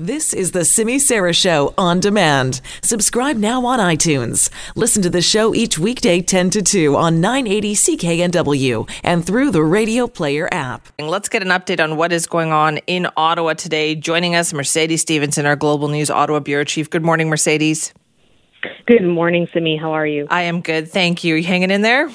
This is the Simi Sara Show on demand. Subscribe now on iTunes. Listen to the show each weekday 10 to 2 on 980 CKNW and through the Radio Player app. Let's get an update on what is going on in Ottawa today. Joining us, Mercedes Stephenson, our Global News Ottawa Bureau Chief. Good morning, Mercedes. Good morning, Simi. How are you? I am good. Thank you. Are you hanging in there?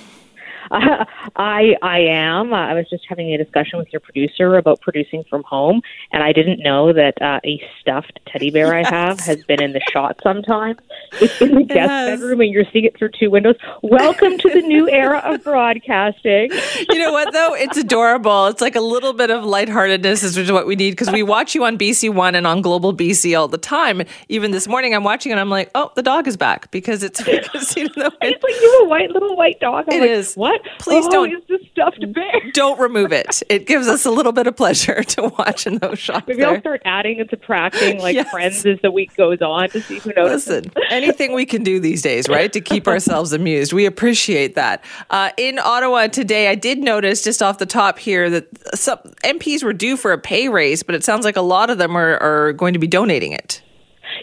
Uh, I I am. I was just having a discussion with your producer about producing from home, and I didn't know that uh, a stuffed teddy bear yes. I have has been in the shot sometimes. It's in the guest bedroom, and you're seeing it through two windows. Welcome to the new era of broadcasting. You know what though? It's adorable. It's like a little bit of lightheartedness is what we need because we watch you on BC One and on Global BC all the time. Even this morning, I'm watching and I'm like, oh, the dog is back because it's because you know it's like you a white little white dog. I'm it like, is. What? Please oh, don't. It's the stuffed bear. Don't remove it. It gives us a little bit of pleasure to watch in those shots. Maybe there. I'll start adding and subtracting like yes. friends as the week goes on to see who notices. Listen, anything we can do these days, right, to keep ourselves amused. We appreciate that. Uh, in Ottawa today, I did notice just off the top here that some MPs were due for a pay raise, but it sounds like a lot of them are, are going to be donating it.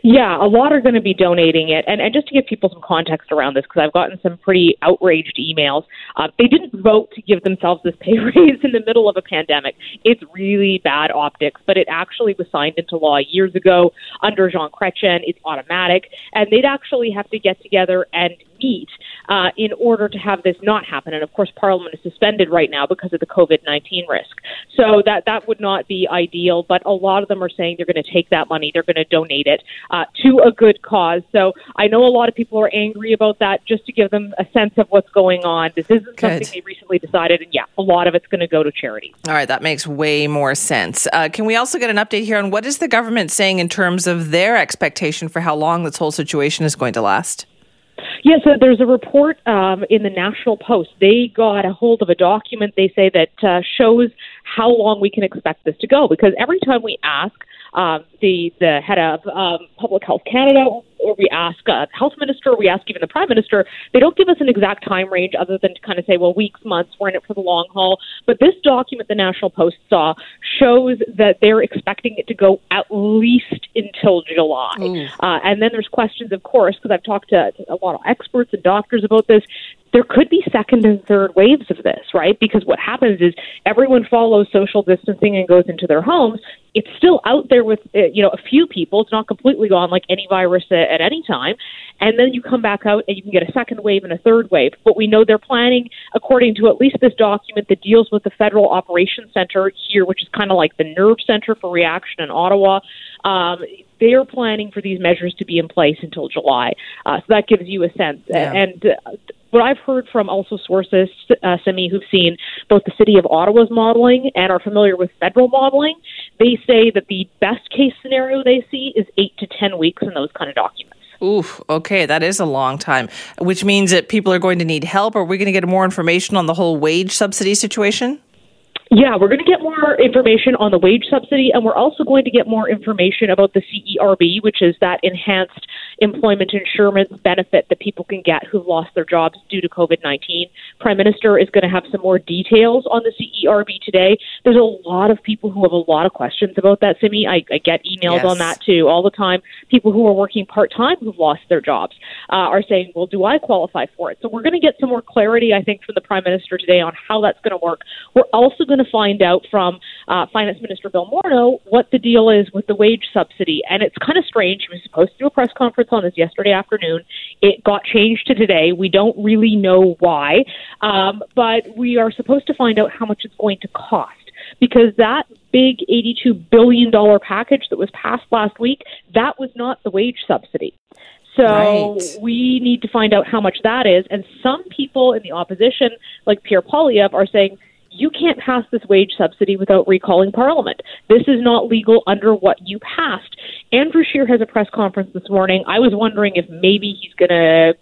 Yeah, a lot are going to be donating it. And, and just to give people some context around this, because I've gotten some pretty outraged emails, uh, they didn't vote to give themselves this pay raise in the middle of a pandemic. It's really bad optics, but it actually was signed into law years ago under Jean Chrétien. It's automatic. And they'd actually have to get together and meet uh, in order to have this not happen. And of course, Parliament is suspended right now because of the COVID 19 risk. So that, that would not be ideal. But a lot of them are saying they're going to take that money, they're going to donate it uh, to a good cause. So I know a lot of people are angry about that. Just to give them a sense of what's going on, this isn't good. something they recently decided. And yeah, a lot of it's going to go to charities. All right, that makes way more sense. Uh, can we also get an update here on what is the government saying in terms of their expectation for how long this whole situation is going to last? Yeah, so there's a report um, in the National Post. They got a hold of a document they say that uh, shows how long we can expect this to go. Because every time we ask um, the the head of um, Public Health Canada, or we ask a health minister, we ask even the prime minister, they don't give us an exact time range other than to kind of say, well, weeks, months, we're in it for the long haul. But this document the National Post saw shows that they're expecting it to go at least until July. Mm. Uh, and then there's questions, of course, because I've talked to a lot of experts and doctors about this there could be second and third waves of this, right? Because what happens is everyone follows social distancing and goes into their homes. It's still out there with uh, you know a few people. It's not completely gone like any virus at, any time. And then you come back out and you can get a second wave and a third wave. But we know they're planning, according to at least this document that deals with the Federal Operations Center here, which is kind of like the nerve center for reaction in Ottawa. Um, they are planning for these measures to be in place until July. Uh, so that gives you a sense. Yeah. And uh, what I've heard from also sources, uh, Simi, who've seen both the city of Ottawa's modeling and are familiar with federal modeling, they say that the best case scenario they see is eight to 10 weeks in those kind of documents. Oof, okay, that is a long time, which means that people are going to need help. Are we going to get more information on the whole wage subsidy situation? Yeah, we're going to get more information on the wage subsidy, and we're also going to get more information about the CERB, which is that enhanced employment insurance benefit that people can get who've lost their jobs due to COVID 19. Prime Minister is going to have some more details on the CERB today. There's a lot of people who have a lot of questions about that, Simi. I, I get emails yes. on that too all the time. People who are working part time who've lost their jobs uh, are saying, well, do I qualify for it? So we're going to get some more clarity, I think, from the Prime Minister today on how that's going to work. We're also going to to find out from uh, Finance Minister Bill Morneau what the deal is with the wage subsidy. And it's kind of strange. He was supposed to do a press conference on this yesterday afternoon. It got changed to today. We don't really know why, um, but we are supposed to find out how much it's going to cost because that big $82 billion package that was passed last week, that was not the wage subsidy. So right. we need to find out how much that is. And some people in the opposition, like Pierre Poilievre, are saying you can't pass this wage subsidy without recalling Parliament. This is not legal under what you passed. Andrew Scheer has a press conference this morning. I was wondering if maybe he's going to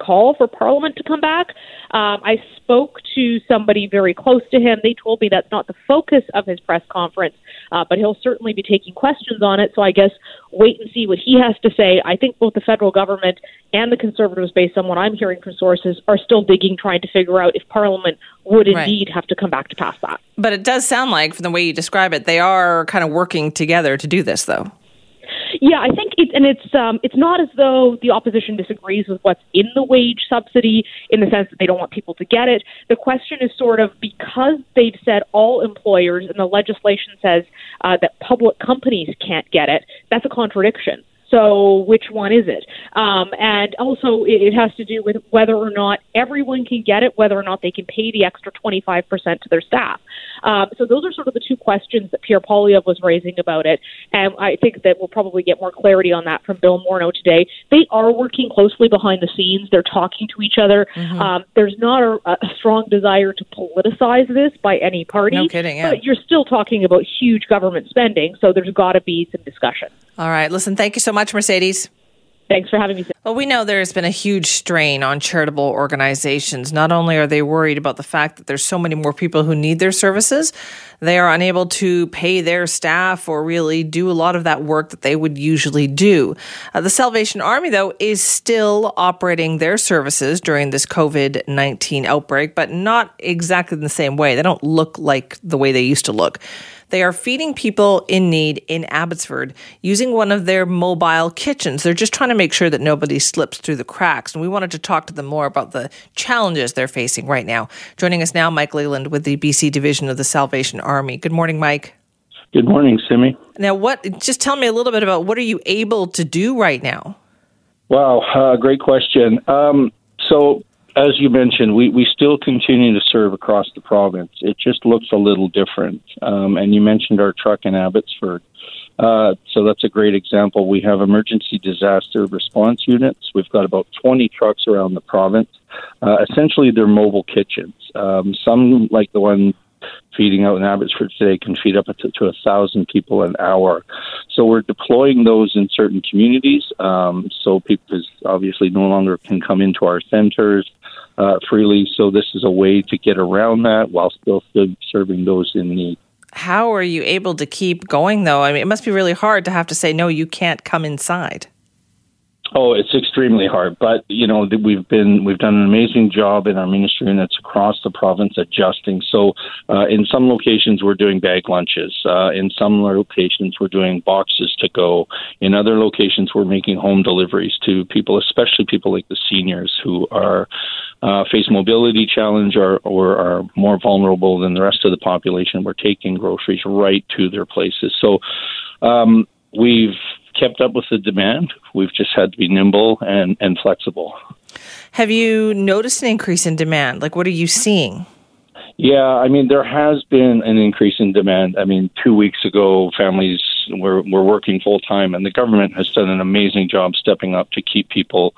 call for Parliament to come back. Um, I spoke to somebody very close to him. They told me that's not the focus of his press conference, uh, but he'll certainly be taking questions on it. So I guess wait and see what he has to say. I think both the federal government and the Conservatives, based on what I'm hearing from sources, are still digging, trying to figure out if Parliament would indeed right. have to come back to pass that. But it does sound like, from the way you describe it, they are kind of working together to do this, though. Yeah, I think it, and it's um, it's not as though the opposition disagrees with what's in the wage subsidy in the sense that they don't want people to get it. The question is sort of because they've said all employers, and the legislation says uh, that public companies can't get it. That's a contradiction. So which one is it? Um, and also, it, it has to do with whether or not everyone can get it, whether or not they can pay the extra 25% to their staff. Um, so those are sort of the two questions that Pierre Poilievre was raising about it. And I think that we'll probably get more clarity on that from Bill Morneau today. They are working closely behind the scenes. They're talking to each other. Mm-hmm. Um, there's not a, a, strong desire to politicize this by any party. No kidding, yeah. But you're still talking about huge government spending, so there's got to be some discussion. All right. Listen, thank you so much, Mercedes. Thanks for having me. Well, we know there's been a huge strain on charitable organizations. Not only are they worried about the fact that there's so many more people who need their services, they are unable to pay their staff or really do a lot of that work that they would usually do. Uh, the Salvation Army, though, is still operating their services during this COVID 19 outbreak, but not exactly in the same way. They don't look like the way they used to look. They are feeding people in need in Abbotsford using one of their mobile kitchens. They're just trying to make sure that nobody slips through the cracks. And we wanted to talk to them more about the challenges they're facing right now. Joining us now, Mike Leland with the BC Division of the Salvation Army. Good morning, Mike. Good morning, Simi. Now, what? Just tell me a little bit about what are you able to do right now? Wow, uh, great question. Um, so as you mentioned, we, we still continue to serve across the province. It just looks a little different. Um, and you mentioned our truck in Abbotsford. Uh, so that's a great example. We have emergency disaster response units. We've got about 20 trucks around the province. Uh, essentially, they're mobile kitchens. Um, some, like the one feeding out in Abbotsford today can feed up to, to a thousand people an hour. So we're deploying those in certain communities. Um, so people obviously no longer can come into our centers uh, freely. So this is a way to get around that while still serving those in need. How are you able to keep going though? I mean, it must be really hard to have to say no. You can't come inside. Oh, it's extremely hard, but you know we've been we've done an amazing job in our ministry units across the province adjusting. So, uh, in some locations we're doing bag lunches. Uh, in some locations we're doing boxes to go. In other locations we're making home deliveries to people, especially people like the seniors who are uh, face mobility challenge or, or are more vulnerable than the rest of the population. We're taking groceries right to their places. So. Um, we've kept up with the demand. We've just had to be nimble and, and flexible. Have you noticed an increase in demand? Like, what are you seeing? Yeah, I mean, there has been an increase in demand. I mean, two weeks ago, families were, were working full time, and the government has done an amazing job stepping up to keep people,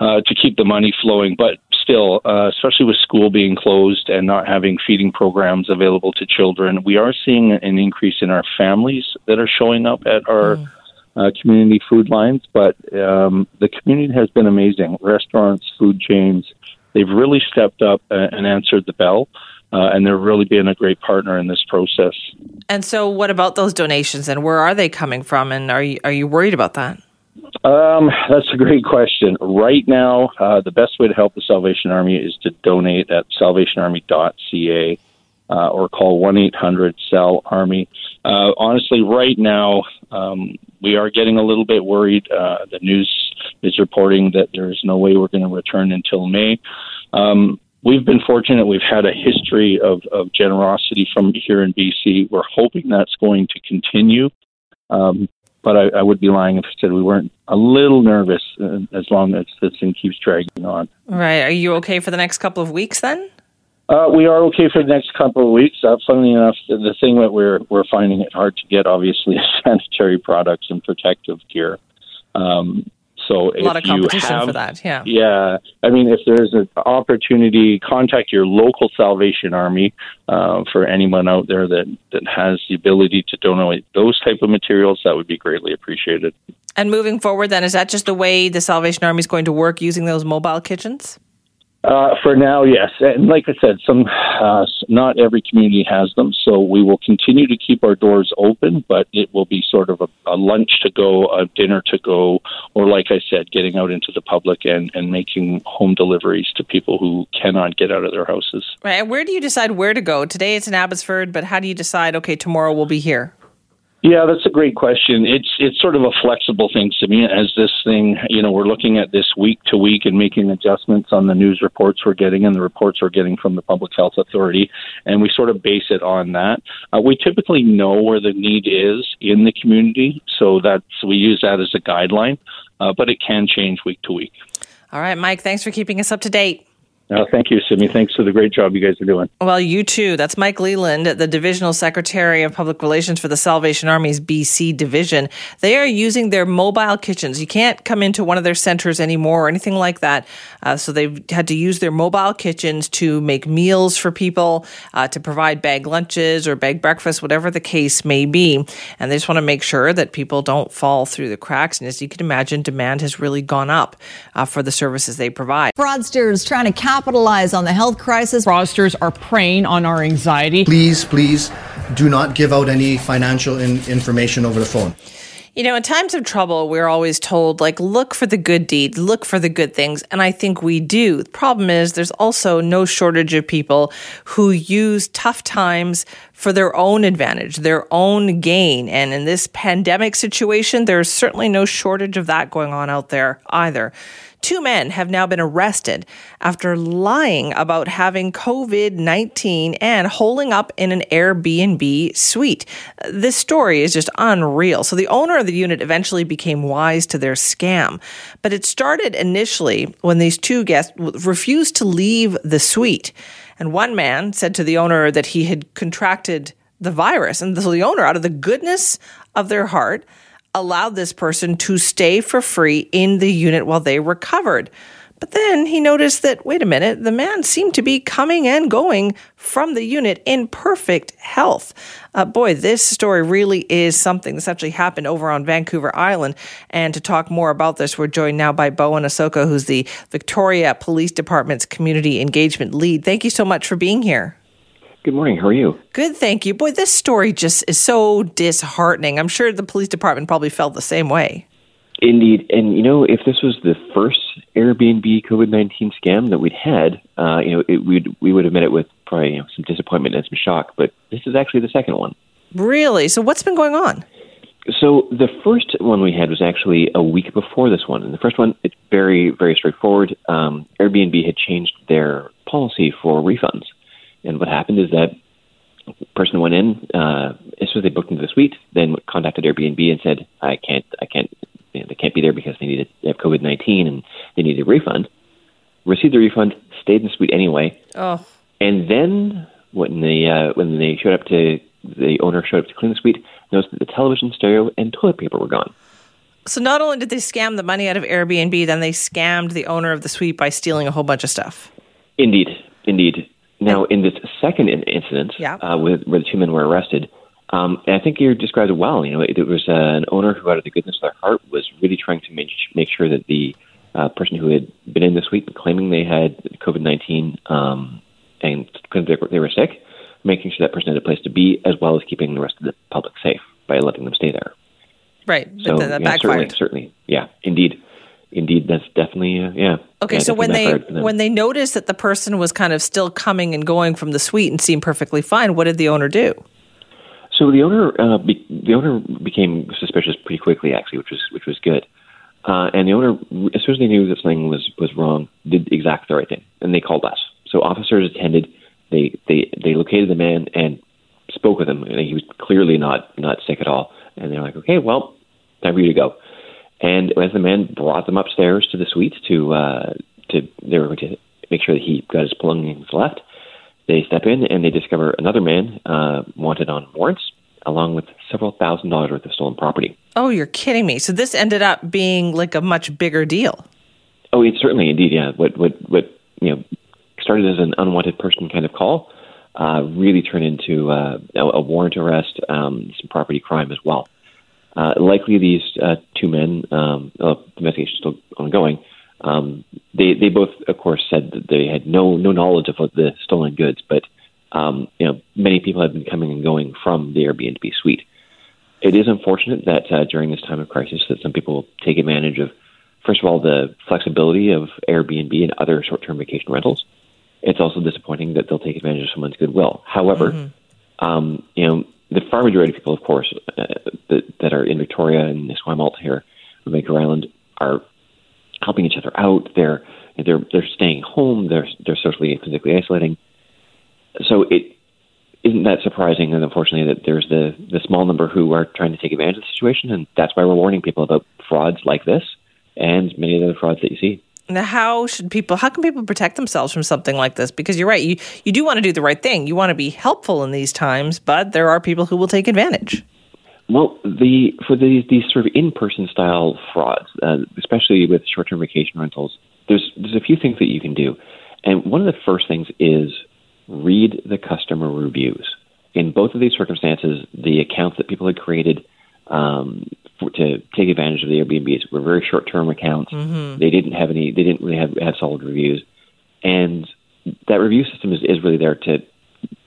uh, to keep the money flowing. But still, uh, especially with school being closed and not having feeding programs available to children, we are seeing an increase in our families that are showing up at our. Mm uh, community food lines, but um, the community has been amazing. Restaurants, food chains, they've really stepped up and answered the bell. Uh, and they're really being a great partner in this process. And so, what about those donations? And where are they coming from? And are you are you worried about that? Um, that's a great question. Right now, uh, the best way to help the Salvation Army is to donate at salvationarmy.ca uh, or call one eight hundred Sal Army. Uh, honestly, right now, um, we are getting a little bit worried. Uh, the news is reporting that there is no way we're going to return until May. Um, we've been fortunate. We've had a history of, of generosity from here in BC. We're hoping that's going to continue. Um, but I, I, would be lying if I said we weren't a little nervous uh, as long as this thing keeps dragging on. Right. Are you okay for the next couple of weeks then? Uh, we are okay for the next couple of weeks. Uh, funnily enough, the, the thing that we're we're finding it hard to get, obviously, is sanitary products and protective gear. Um, so a lot of competition have, for that. Yeah. Yeah. I mean, if there's an opportunity, contact your local Salvation Army uh, for anyone out there that that has the ability to donate those type of materials. That would be greatly appreciated. And moving forward, then, is that just the way the Salvation Army is going to work using those mobile kitchens? Uh, for now, yes. And like I said, some uh, not every community has them, so we will continue to keep our doors open, but it will be sort of a, a lunch to go, a dinner to go, or like I said, getting out into the public and, and making home deliveries to people who cannot get out of their houses. Right. Where do you decide where to go? Today it's in Abbotsford, but how do you decide, okay, tomorrow we'll be here? Yeah, that's a great question. It's it's sort of a flexible thing, Simeon, as this thing, you know, we're looking at this week to week and making adjustments on the news reports we're getting and the reports we're getting from the Public Health Authority, and we sort of base it on that. Uh, we typically know where the need is in the community, so that's we use that as a guideline, uh, but it can change week to week. All right, Mike, thanks for keeping us up to date. Uh, thank you, Sydney. Thanks for the great job you guys are doing. Well, you too. That's Mike Leland, the Divisional Secretary of Public Relations for the Salvation Army's BC Division. They are using their mobile kitchens. You can't come into one of their centers anymore or anything like that. Uh, so they've had to use their mobile kitchens to make meals for people, uh, to provide bag lunches or bag breakfast, whatever the case may be. And they just want to make sure that people don't fall through the cracks. And as you can imagine, demand has really gone up uh, for the services they provide. Fraudsters trying to cap capitalize on the health crisis. Fraudsters are preying on our anxiety. Please, please do not give out any financial in- information over the phone. You know, in times of trouble, we're always told, like, look for the good deed, look for the good things. And I think we do. The problem is there's also no shortage of people who use tough times for their own advantage, their own gain. And in this pandemic situation, there's certainly no shortage of that going on out there either. Two men have now been arrested after lying about having COVID 19 and holding up in an Airbnb suite. This story is just unreal. So, the owner of the unit eventually became wise to their scam, but it started initially when these two guests refused to leave the suite. And one man said to the owner that he had contracted the virus. And so the owner, out of the goodness of their heart, allowed this person to stay for free in the unit while they recovered. But then he noticed that, wait a minute, the man seemed to be coming and going from the unit in perfect health. Uh, boy, this story really is something that's actually happened over on Vancouver Island. And to talk more about this, we're joined now by Bowen Osoko, who's the Victoria Police Department's Community Engagement Lead. Thank you so much for being here. Good morning. How are you? Good, thank you. Boy, this story just is so disheartening. I'm sure the police department probably felt the same way. Indeed. And, you know, if this was the first Airbnb COVID 19 scam that we'd had, uh, you know, it, we'd, we would have met it with probably you know, some disappointment and some shock. But this is actually the second one. Really? So, what's been going on? So, the first one we had was actually a week before this one. And the first one, it's very, very straightforward. Um, Airbnb had changed their policy for refunds. And what happened is that person went in uh, as soon as they booked into the suite, then contacted Airbnb and said, "I can't, I can't, you know, they can't be there because they need to have COVID nineteen and they need a refund." Received the refund, stayed in the suite anyway. Oh. And then when they uh, when they showed up to the owner showed up to clean the suite, noticed that the television, stereo, and toilet paper were gone. So not only did they scam the money out of Airbnb, then they scammed the owner of the suite by stealing a whole bunch of stuff. Indeed, indeed. Now, in this second incident, yeah. uh, with, where the two men were arrested, um, and I think you described it well. You know, it, it was uh, an owner who, out of the goodness of their heart, was really trying to make make sure that the uh, person who had been in the suite claiming they had COVID nineteen um, and they were, they were sick, making sure that person had a place to be, as well as keeping the rest of the public safe by letting them stay there. Right. So that yeah, certainly, certainly, yeah, indeed indeed that's definitely uh, yeah. Okay yeah, so when they when they noticed that the person was kind of still coming and going from the suite and seemed perfectly fine what did the owner do? So the owner uh, be, the owner became suspicious pretty quickly actually which was which was good. Uh, and the owner as soon as they knew that something was was wrong did exactly the right thing and they called us. So officers attended they they they located the man and spoke with him. And he was clearly not not sick at all. And they're like okay well time for you to go and as the man brought them upstairs to the suite to uh, to they were going to make sure that he got his belongings left, they step in and they discover another man uh, wanted on warrants, along with several thousand dollars worth of stolen property. Oh, you're kidding me! So this ended up being like a much bigger deal. Oh, it certainly indeed, yeah. What what what you know started as an unwanted person kind of call, uh, really turned into uh, a, a warrant arrest, um, some property crime as well. Uh, likely, these uh, two men, um, uh, the investigation is still ongoing. Um, they they both, of course, said that they had no no knowledge of the stolen goods, but um, you know many people have been coming and going from the Airbnb suite. It is unfortunate that uh, during this time of crisis, that some people take advantage of, first of all, the flexibility of Airbnb and other short-term vacation rentals. It's also disappointing that they'll take advantage of someone's goodwill. However, mm-hmm. um, you know the far majority of people, of course, uh, that, that are in Victoria and Esquimalt here, Vancouver Island, are helping each other out. They're they're they're staying home. They're they're socially and physically isolating. So it isn't that surprising, and unfortunately, that there's the the small number who are trying to take advantage of the situation, and that's why we're warning people about frauds like this and many of the frauds that you see. How should people? How can people protect themselves from something like this? Because you're right, you you do want to do the right thing. You want to be helpful in these times, but there are people who will take advantage. Well, the for these these sort of in-person style frauds, uh, especially with short-term vacation rentals, there's there's a few things that you can do, and one of the first things is read the customer reviews. In both of these circumstances, the accounts that people had created um, for, to take advantage of the Airbnbs were very short-term accounts. Mm-hmm. They didn't have any. They didn't really have, have solid reviews, and that review system is, is really there to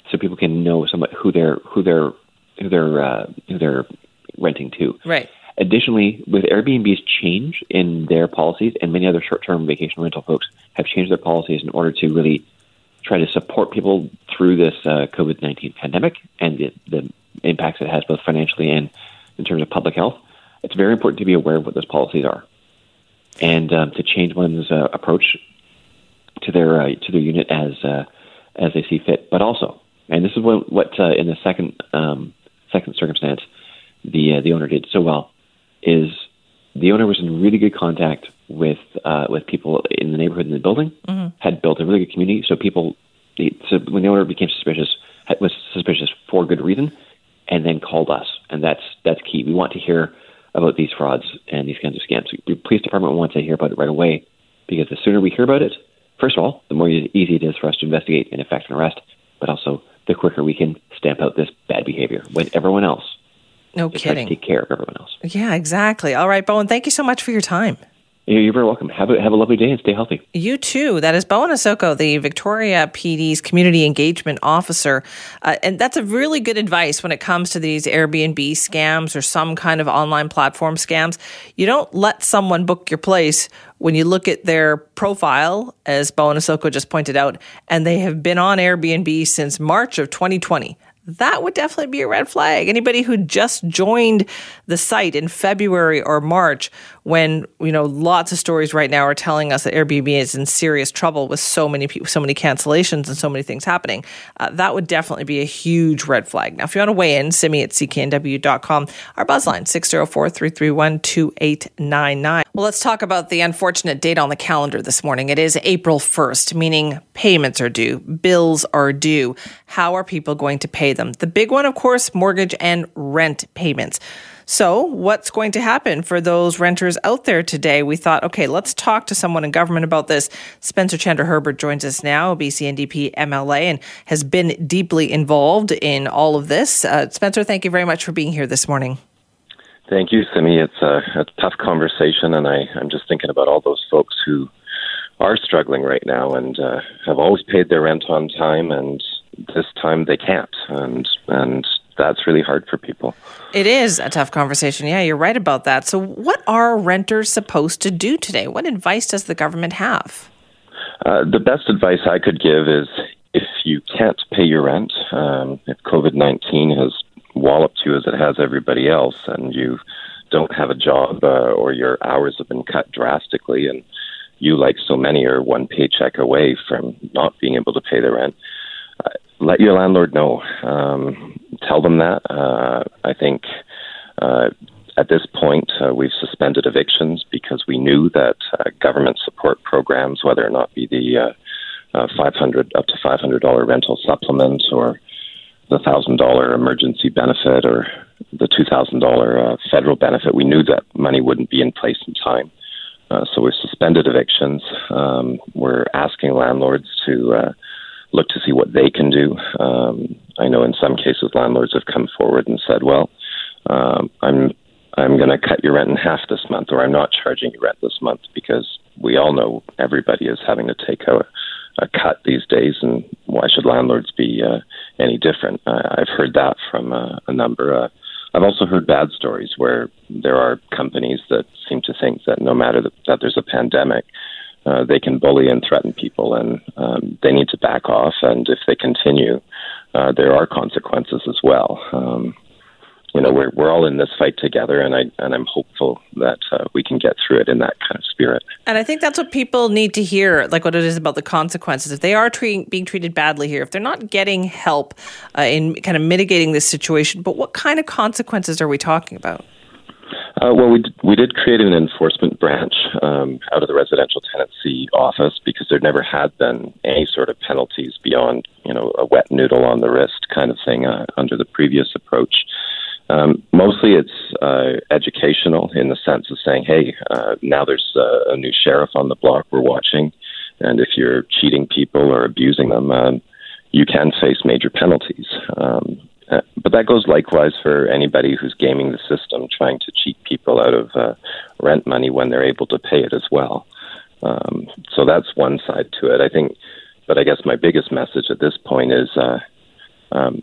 so people can know somebody who they're who they're who they're uh, who they're renting to. Right. Additionally, with Airbnb's change in their policies, and many other short-term vacation rental folks have changed their policies in order to really try to support people through this uh, COVID nineteen pandemic and the, the impacts it has both financially and in terms of public health. It's very important to be aware of what those policies are, and um, to change one's uh, approach to their uh, to their unit as uh, as they see fit. But also, and this is what, what uh, in the second um, second circumstance the uh, the owner did so well is the owner was in really good contact with uh, with people in the neighborhood in the building, mm-hmm. had built a really good community. So people, so when the owner became suspicious, was suspicious for good reason, and then called us, and that's that's key. We want to hear about these frauds and these kinds of scams. The police department wants to hear about it right away because the sooner we hear about it, first of all, the more easy it is for us to investigate and effect an arrest, but also the quicker we can stamp out this bad behavior when everyone else no kidding take care of everyone else. Yeah, exactly. All right, Bowen, thank you so much for your time. You're very welcome. Have a, have a lovely day and stay healthy. You too. That is Bowen Osoko, the Victoria PD's community engagement officer. Uh, and that's a really good advice when it comes to these Airbnb scams or some kind of online platform scams. You don't let someone book your place when you look at their profile, as Bowen Osoko just pointed out, and they have been on Airbnb since March of 2020 that would definitely be a red flag. Anybody who just joined the site in February or March, when you know lots of stories right now are telling us that Airbnb is in serious trouble with so many people, so many cancellations and so many things happening, uh, that would definitely be a huge red flag. Now, if you want to weigh in, simi at cknw.com. Our buzzline 604-331-2899. Well, let's talk about the unfortunate date on the calendar this morning. It is April 1st, meaning payments are due, bills are due. How are people going to pay them? The big one, of course, mortgage and rent payments. So, what's going to happen for those renters out there today? We thought, okay, let's talk to someone in government about this. Spencer Chandra Herbert joins us now, BC NDP MLA, and has been deeply involved in all of this. Uh, Spencer, thank you very much for being here this morning. Thank you, Simi. It's a, a tough conversation, and I, I'm just thinking about all those folks who are struggling right now and uh, have always paid their rent on time, and this time they can't, and and that's really hard for people. It is a tough conversation. Yeah, you're right about that. So, what are renters supposed to do today? What advice does the government have? Uh, the best advice I could give is if you can't pay your rent, um, if COVID 19 has walloped you as it has everybody else, and you don't have a job uh, or your hours have been cut drastically, and you, like so many, are one paycheck away from not being able to pay the rent, let your landlord know. Um, tell them that. Uh, I think uh, at this point uh, we've suspended evictions because we knew that uh, government support programs, whether or not be the uh, uh, 500 up to $500 rental supplement or the thousand dollar emergency benefit or the two thousand dollar uh, federal benefit, we knew that money wouldn't be in place in time. Uh, so we've suspended evictions. Um, we're asking landlords to uh, look to see what they can do. Um, I know in some cases landlords have come forward and said, "Well, um, I'm I'm going to cut your rent in half this month, or I'm not charging you rent this month," because we all know everybody is having to take a, a cut these days, and why should landlords be uh, any different? I, I've heard that from uh, a number. Uh, I've also heard bad stories where there are companies that seem to think that no matter the, that there's a pandemic, uh, they can bully and threaten people, and um, they need to back off. And if they continue, uh, there are consequences as well. Um, you know, we're we're all in this fight together, and I and I'm hopeful that uh, we can get through it in that kind of spirit. And I think that's what people need to hear, like what it is about the consequences. If they are treating, being treated badly here, if they're not getting help uh, in kind of mitigating this situation, but what kind of consequences are we talking about? Uh, well, we d- we did create an enforcement branch um, out of the residential tenancy office because there never had been any sort of penalties beyond you know a wet noodle on the wrist kind of thing uh, under the previous approach. Um, mostly it's uh, educational in the sense of saying, hey, uh, now there's uh, a new sheriff on the block we're watching, and if you're cheating people or abusing them, um, you can face major penalties. Uh, but that goes likewise for anybody who's gaming the system, trying to cheat people out of uh, rent money when they're able to pay it as well. Um, so that's one side to it. I think, but I guess my biggest message at this point is uh, um,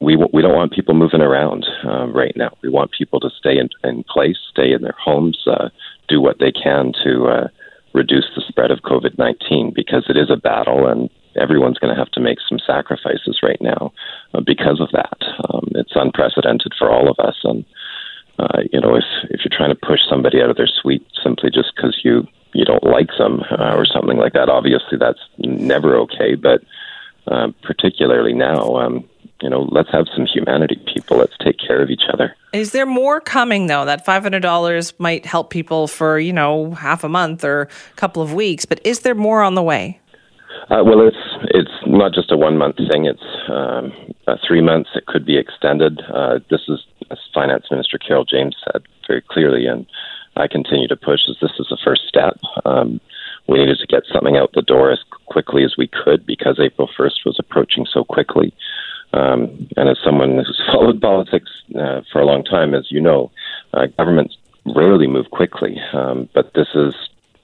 we we don't want people moving around um, right now. We want people to stay in, in place, stay in their homes, uh, do what they can to uh, reduce the spread of COVID nineteen because it is a battle and everyone's going to have to make some sacrifices right now uh, because of that. Um, it's unprecedented for all of us, and uh, you know if if you're trying to push somebody out of their suite simply just because you you don't like them uh, or something like that, obviously that's never okay. But uh, particularly now. Um, you know, let's have some humanity, people. Let's take care of each other. Is there more coming though? That five hundred dollars might help people for you know half a month or a couple of weeks, but is there more on the way? Uh, well, it's it's not just a one month thing. It's um, three months. It could be extended. Uh, this is, as Finance Minister Carole James said very clearly, and I continue to push. Is this is the first step. Um, we needed to get something out the door as quickly as we could because April 1st was approaching so quickly. Um, and as someone who's followed politics uh, for a long time, as you know, uh, governments rarely move quickly. Um, but this is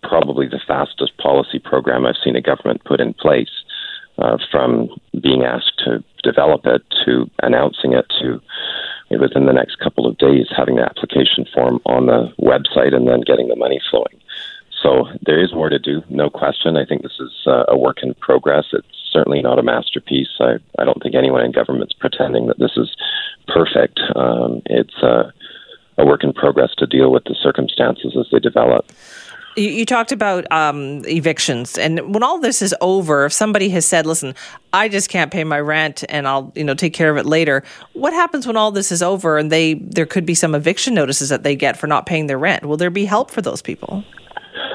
probably the fastest policy program I've seen a government put in place. Uh, from being asked to develop it to announcing it to within the next couple of days having the application form on the website and then getting the money flowing. So there is more to do, no question. I think this is uh, a work in progress. It's certainly not a masterpiece. I, I don't think anyone in government's pretending that this is perfect. Um, it's uh, a work in progress to deal with the circumstances as they develop. You, you talked about um, evictions, and when all this is over, if somebody has said, "Listen, I just can't pay my rent, and I'll you know take care of it later," what happens when all this is over and they there could be some eviction notices that they get for not paying their rent? Will there be help for those people?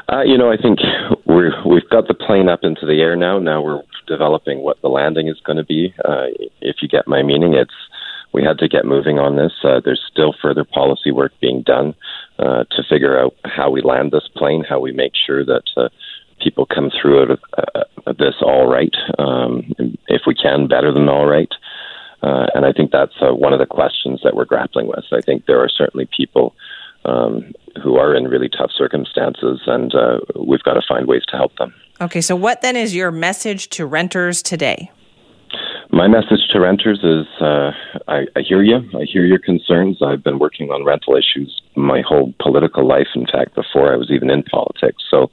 Uh, you know, I think we're we've got the plane up into the air now. Now we're developing what the landing is going to be. Uh, if you get my meaning, it's we had to get moving on this. Uh, there's still further policy work being done uh, to figure out how we land this plane, how we make sure that uh, people come through it, uh, this all right, um, if we can, better than all right. Uh, and I think that's uh, one of the questions that we're grappling with. I think there are certainly people um, who are in really tough circumstances, and uh, we've got to find ways to help them. Okay, so what then is your message to renters today? My message to renters is uh, I, I hear you. I hear your concerns. I've been working on rental issues my whole political life, in fact, before I was even in politics. So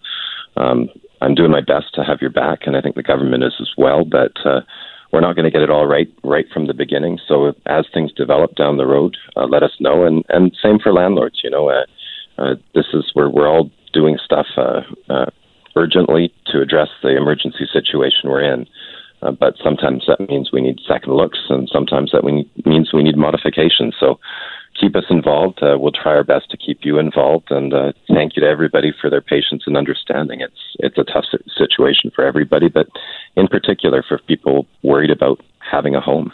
um, I'm doing my best to have your back, and I think the government is as well. But uh, we're not going to get it all right right from the beginning. So as things develop down the road, uh, let us know. And and same for landlords. You know, uh, uh, this is where we're all doing stuff uh, uh, urgently to address the emergency situation we're in. Uh, but sometimes that means we need second looks, and sometimes that we need, means we need modifications. So keep us involved. Uh, we'll try our best to keep you involved, and uh, thank you to everybody for their patience and understanding. It's it's a tough situation for everybody, but in particular for people worried about having a home.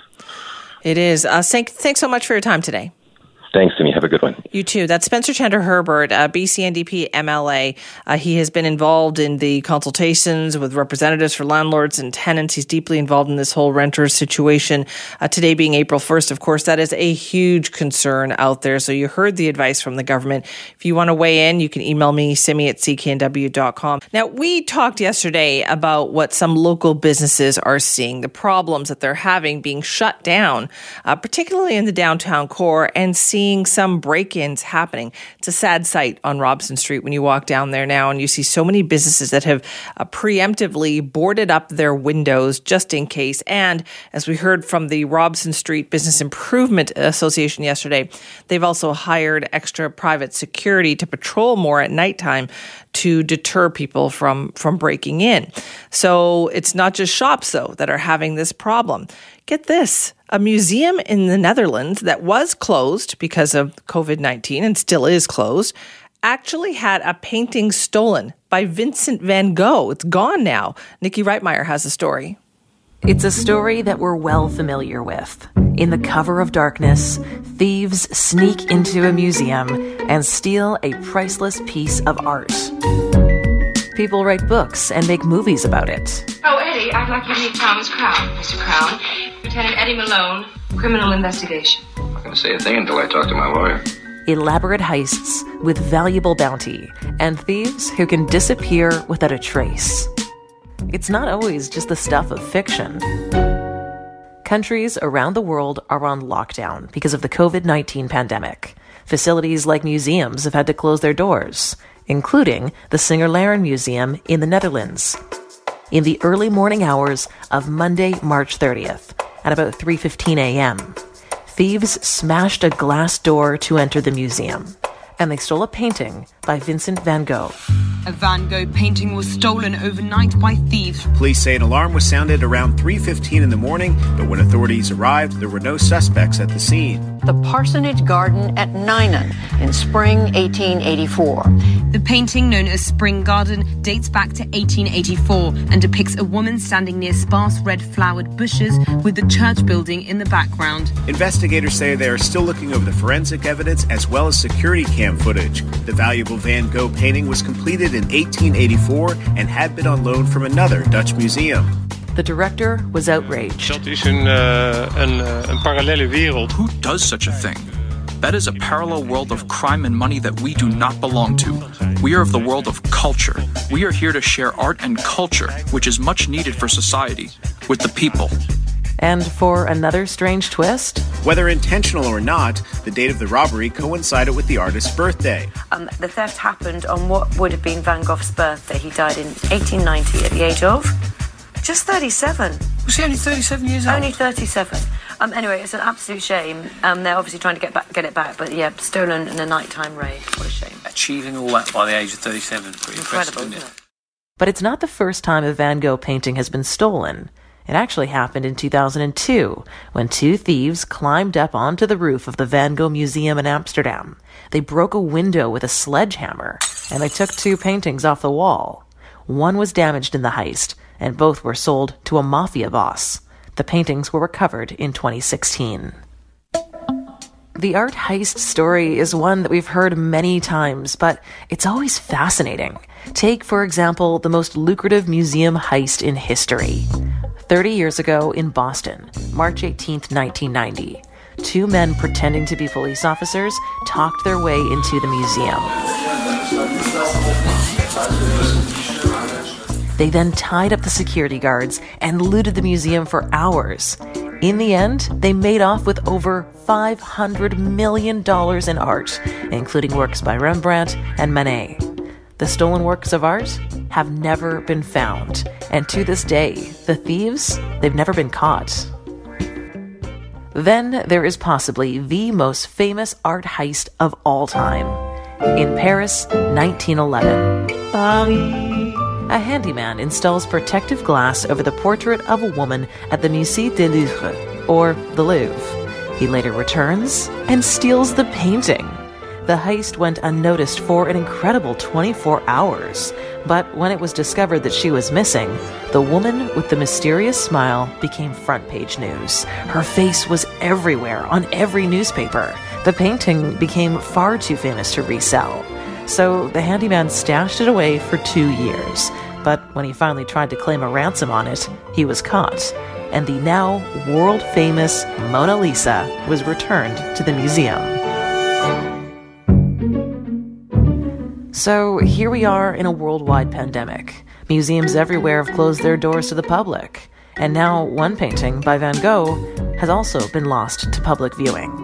It is. Uh, thank, thanks so much for your time today. Thanks, Simi. Have a good one. You too. That's Spencer Chandra Herbert, uh, BC MLA. Uh, he has been involved in the consultations with representatives for landlords and tenants. He's deeply involved in this whole renter situation. Uh, today being April 1st, of course, that is a huge concern out there. So you heard the advice from the government. If you want to weigh in, you can email me, simi at cknw.com. Now, we talked yesterday about what some local businesses are seeing, the problems that they're having being shut down, uh, particularly in the downtown core, and seeing seeing some break ins happening. It's a sad sight on Robson Street when you walk down there now and you see so many businesses that have uh, preemptively boarded up their windows just in case. And as we heard from the Robson Street Business Improvement Association yesterday, they've also hired extra private security to patrol more at nighttime to deter people from from breaking in. So it's not just shops though that are having this problem. Get this. A museum in the Netherlands that was closed because of COVID-19 and still is closed actually had a painting stolen by Vincent van Gogh. It's gone now. Nikki Reitmeyer has a story. It's a story that we're well familiar with. In the cover of darkness, thieves sneak into a museum and steal a priceless piece of art. People write books and make movies about it. Oh, Eddie, I'd like you to meet Thomas Crown. Mr. Crown, Lieutenant Eddie Malone, criminal investigation. I'm not going to say a thing until I talk to my lawyer. Elaborate heists with valuable bounty and thieves who can disappear without a trace. It's not always just the stuff of fiction. Countries around the world are on lockdown because of the COVID 19 pandemic. Facilities like museums have had to close their doors, including the Singer Laren Museum in the Netherlands. In the early morning hours of Monday, March 30th, at about 3:15 a.m., thieves smashed a glass door to enter the museum, and they stole a painting by Vincent van Gogh. A Van Gogh painting was stolen overnight by thieves. Police say an alarm was sounded around 3:15 in the morning, but when authorities arrived, there were no suspects at the scene. The Parsonage Garden at Nuenen in spring 1884. The painting, known as Spring Garden, dates back to 1884 and depicts a woman standing near sparse red flowered bushes with the church building in the background. Investigators say they are still looking over the forensic evidence as well as security cam footage. The valuable Van Gogh painting was completed in 1884 and had been on loan from another Dutch museum. The director was outraged. Dat is een, eh, een, eh, een parallele wereld. Who does such a thing? That is a parallel world of crime and money that we do not belong to. We are of the world of culture. We are here to share art and culture, which is much needed for society, with the people. And for another strange twist? Whether intentional or not, the date of the robbery coincided with the artist's birthday. Um, the theft happened on what would have been Van Gogh's birthday. He died in 1890 at the age of just 37. Was he only 37 years old? Only 37. Um, anyway, it's an absolute shame. Um, they're obviously trying to get back, get it back, but yeah, stolen in a nighttime raid. What a shame. Achieving all that by the age of 37. Pretty Incredible, impressive, isn't isn't it? it? But it's not the first time a Van Gogh painting has been stolen. It actually happened in 2002 when two thieves climbed up onto the roof of the Van Gogh Museum in Amsterdam. They broke a window with a sledgehammer and they took two paintings off the wall. One was damaged in the heist and both were sold to a mafia boss. The paintings were recovered in 2016. The art heist story is one that we've heard many times, but it's always fascinating. Take, for example, the most lucrative museum heist in history. 30 years ago in Boston, March 18, 1990, two men pretending to be police officers talked their way into the museum. They then tied up the security guards and looted the museum for hours. In the end, they made off with over $500 million in art, including works by Rembrandt and Manet. The stolen works of art have never been found, and to this day, the thieves, they've never been caught. Then there is possibly the most famous art heist of all time. In Paris, 1911. Paris. A handyman installs protective glass over the portrait of a woman at the Musée du Louvre, or the Louvre. He later returns and steals the painting. The heist went unnoticed for an incredible 24 hours, but when it was discovered that she was missing, the woman with the mysterious smile became front page news. Her face was everywhere on every newspaper. The painting became far too famous to resell. So the handyman stashed it away for two years. But when he finally tried to claim a ransom on it, he was caught. And the now world famous Mona Lisa was returned to the museum. So here we are in a worldwide pandemic. Museums everywhere have closed their doors to the public. And now one painting by Van Gogh has also been lost to public viewing.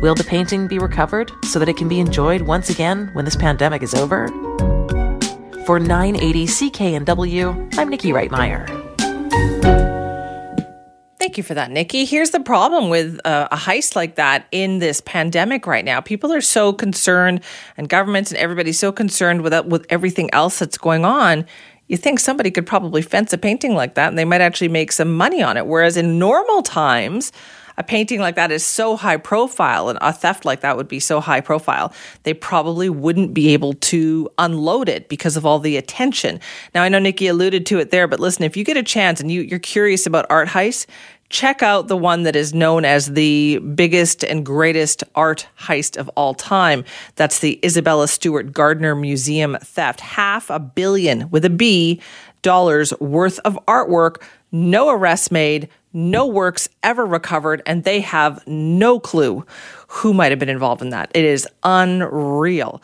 Will the painting be recovered so that it can be enjoyed once again when this pandemic is over? For 980 CKNW, I'm Nikki Reitmeyer. Thank you for that, Nikki. Here's the problem with uh, a heist like that in this pandemic right now. People are so concerned, and governments and everybody's so concerned with with everything else that's going on. You think somebody could probably fence a painting like that, and they might actually make some money on it. Whereas in normal times, a painting like that is so high profile and a theft like that would be so high profile, they probably wouldn't be able to unload it because of all the attention. Now, I know Nikki alluded to it there, but listen, if you get a chance and you, you're curious about art heists, check out the one that is known as the biggest and greatest art heist of all time. That's the Isabella Stewart Gardner Museum theft. Half a billion with a B dollars worth of artwork, no arrests made, no works ever recovered, and they have no clue who might have been involved in that. It is unreal.